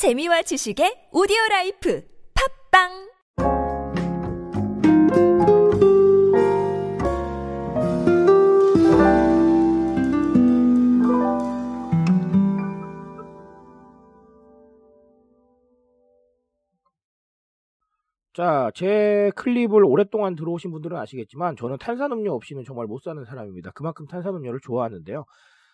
재미와 지식의 오디오 life 팟빵 자, 제 클립을 오랫동안 들어오신 분들은 아시겠지만 저는 탄산음료 없이는 정말 못 사는 사람입니다. 그만큼 탄산음료를 좋아하는데요.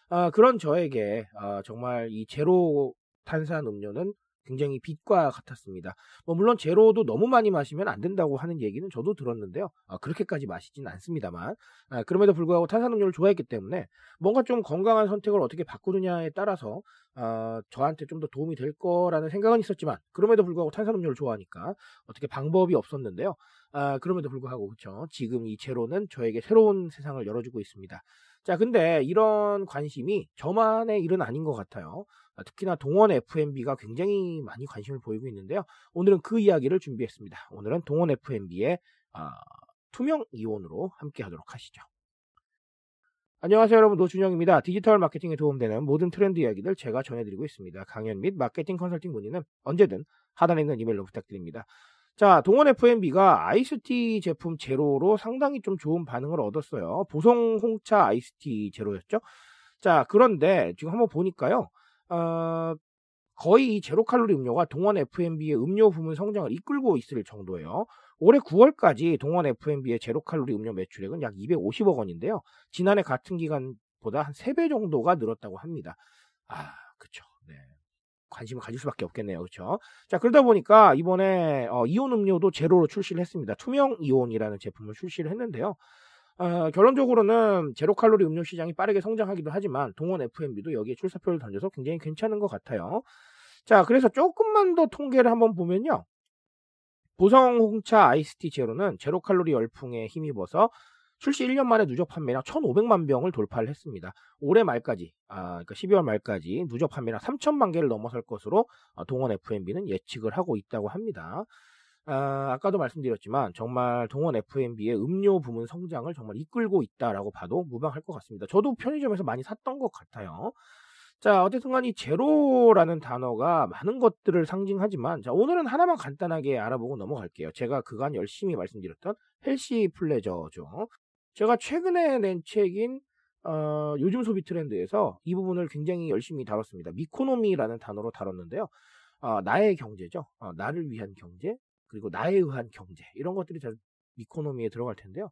아, 그런 저에게 아, 정말 이 제로 탄산 음료는 굉장히 빛과 같았습니다. 뭐 물론 제로도 너무 많이 마시면 안 된다고 하는 얘기는 저도 들었는데요. 아, 그렇게까지 마시진 않습니다만 아, 그럼에도 불구하고 탄산음료를 좋아했기 때문에 뭔가 좀 건강한 선택을 어떻게 바꾸느냐에 따라서 아, 저한테 좀 더 도움이 될 거라는 생각은 있었지만 그럼에도 불구하고 탄산음료를 좋아하니까 어떻게 방법이 없었는데요. 아, 그럼에도 불구하고 그렇죠. 지금 이 제로는 저에게 새로운 세상을 열어주고 있습니다. 자, 근데 이런 관심이 저만의 일은 아닌 것 같아요. 아, 특히나 동원 F&B가 굉장히 많이 관심을 보이고 있는데요. 오늘은 그 이야기를 준비했습니다. 오늘은 동원 F&B의 아, 투명 이온으로 함께 하도록 하시죠. 안녕하세요 여러분 노준영입니다. 디지털 마케팅에 도움되는 모든 트렌드 이야기들 제가 전해드리고 있습니다. 강연 및 마케팅 컨설팅 문의는 언제든 하단에 있는 이메일로 부탁드립니다. 자, 동원 F&B가 아이스티 제품 제로로 상당히 좀 좋은 반응을 얻었어요. 보성 홍차 아이스티 제로였죠. 자, 그런데 지금 한번 보니까요. 어, 거의 이 제로 칼로리 음료가 동원 FMB의 음료 부문 성장을 이끌고 있을 정도예요. 올해 9월까지 동원 FMB의 제로 칼로리 음료 매출액은 약 250억 원인데요. 지난해 같은 기간보다 한 3배 정도가 늘었다고 합니다. 아, 그쵸. 네. 관심을 가질 수밖에 없겠네요. 그렇죠? 자, 그러다 보니까 이번에 어, 이온 음료도 제로로 출시를 했습니다. 투명 이온이라는 제품을 출시를 했는데요. 어, 결론적으로는 제로 칼로리 음료 시장이 빠르게 성장하기도 하지만 동원 FMB도 여기에 출사표를 던져서 굉장히 괜찮은 것 같아요. 자, 그래서 조금만 더 통계를 한번 보면요. 보성 홍차 아이스티 제로는 제로 칼로리 열풍에 힘입어서 출시 1년 만에 누적 판매량 1,500만 병을 돌파를 했습니다. 올해 말까지, 아, 그러니까 12월 말까지 누적 판매량 3천만 개를 넘어설 것으로 어, 동원 FMB는 예측을 하고 있다고 합니다. 아, 아까도 말씀드렸지만 정말 동원 FMB의 음료 부문 성장을 정말 이끌고 있다라고 봐도 무방할 것 같습니다. 저도 편의점에서 많이 샀던 것 같아요. 자, 어쨌든 간이 제로라는 단어가 많은 것들을 상징하지만 자, 오늘은 하나만 간단하게 알아보고 넘어갈게요. 제가 그간 열심히 말씀드렸던 헬시 플레저죠. 제가 최근에 낸 책인 어, 요즘 소비 트렌드에서 이 부분을 굉장히 열심히 다뤘습니다. 미코노미라는 단어로 다뤘는데요. 어, 나의 경제죠. 어, 나를 위한 경제, 그리고 나에 의한 경제 이런 것들이 다 미코노미에 들어갈 텐데요.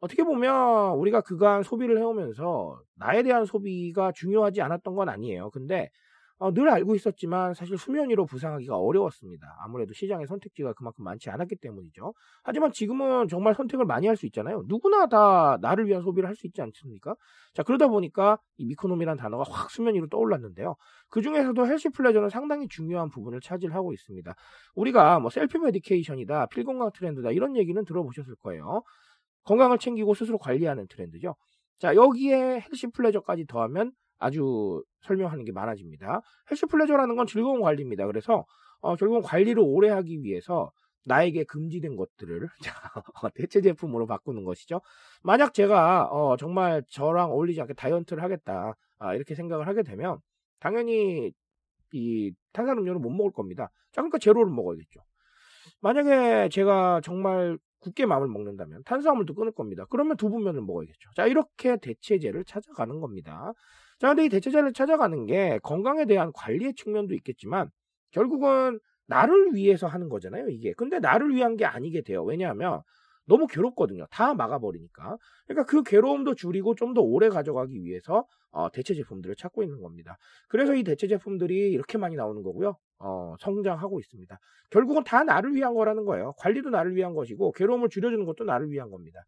어떻게 보면 우리가 그간 소비를 해오면서 나에 대한 소비가 중요하지 않았던 건 아니에요. 근데 어, 늘 알고 있었지만 사실 수면 위로 부상하기가 어려웠습니다. 아무래도 시장의 선택지가 그만큼 많지 않았기 때문이죠. 하지만 지금은 정말 선택을 많이 할 수 있잖아요. 누구나 다 나를 위한 소비를 할 수 있지 않습니까? 자 그러다 보니까 이 미코노미라는 단어가 확 수면 위로 떠올랐는데요. 그 중에서도 healthy pleasure는 상당히 중요한 부분을 차지하고 있습니다. 우리가 뭐 self medication이다, 필건강 트렌드다 이런 얘기는 들어보셨을 거예요. 건강을 챙기고 스스로 관리하는 트렌드죠. 자 여기에 healthy pleasure까지 더하면 아주 설명하는 게 많아집니다. healthy pleasure라는 건 즐거운 관리입니다. 그래서 어, 결국은 관리를 오래 하기 위해서 나에게 금지된 것들을 대체 제품으로 바꾸는 것이죠. 만약 제가 어, 정말 저랑 어울리지 않게 다이어트를 하겠다 아, 이렇게 생각을 하게 되면 당연히 이 탄산음료는 못 먹을 겁니다. 자 그러니까 제로를 먹어야겠죠. 만약에 제가 정말 굳게 마음을 먹는다면 탄수화물도 끊을 겁니다. 그러면 두부면을 먹어야겠죠. 자 이렇게 대체제를 찾아가는 겁니다. 자, 근데 이 대체제를 찾아가는 게 건강에 대한 관리의 측면도 있겠지만 결국은 나를 위해서 하는 거잖아요, 이게. 근데 나를 위한 게 아니게 돼요. 왜냐하면 너무 괴롭거든요. 다 막아버리니까. 그러니까 그 괴로움도 줄이고 좀 더 오래 가져가기 위해서 어, 대체 제품들을 찾고 있는 겁니다. 그래서 이 대체 제품들이 이렇게 많이 나오는 거고요. 어, 성장하고 있습니다. 결국은 다 나를 위한 거라는 거예요. 관리도 나를 위한 것이고 괴로움을 줄여주는 것도 나를 위한 겁니다.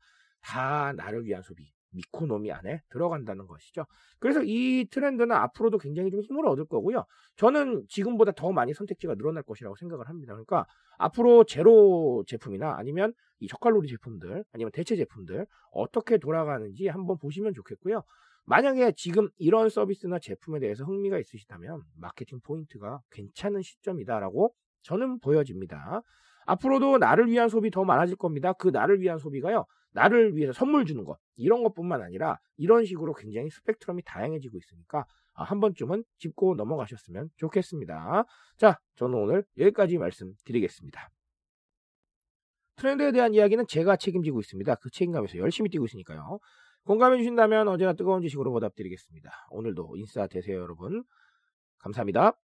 다 나를 위한 소비. 미코노미 안에 들어간다는 것이죠. 그래서 이 트렌드는 앞으로도 굉장히 좀 힘을 얻을 거고요. 저는 지금보다 더 많이 선택지가 늘어날 것이라고 생각을 합니다. 그러니까 앞으로 제로 제품이나 아니면 이 저칼로리 제품들 아니면 대체 제품들 어떻게 돌아가는지 한번 보시면 좋겠고요. 만약에 지금 이런 서비스나 제품에 대해서 흥미가 있으시다면 마케팅 포인트가 괜찮은 시점이다라고 저는 보여집니다. 앞으로도 나를 위한 소비 더 많아질 겁니다. 그 나를 위한 소비가요. 나를 위해서 선물 주는 것 이런 것뿐만 아니라 이런 식으로 굉장히 스펙트럼이 다양해지고 있으니까 아, 한 번쯤은 짚고 넘어가셨으면 좋겠습니다. 자, 저는 오늘 여기까지 말씀드리겠습니다. 트렌드에 대한 이야기는 제가 책임지고 있습니다. 그 책임감에서 열심히 뛰고 있으니까요. 공감해 주신다면 언제나 뜨거운 지식으로 보답드리겠습니다. 오늘도 인싸 되세요, 여러분. 감사합니다.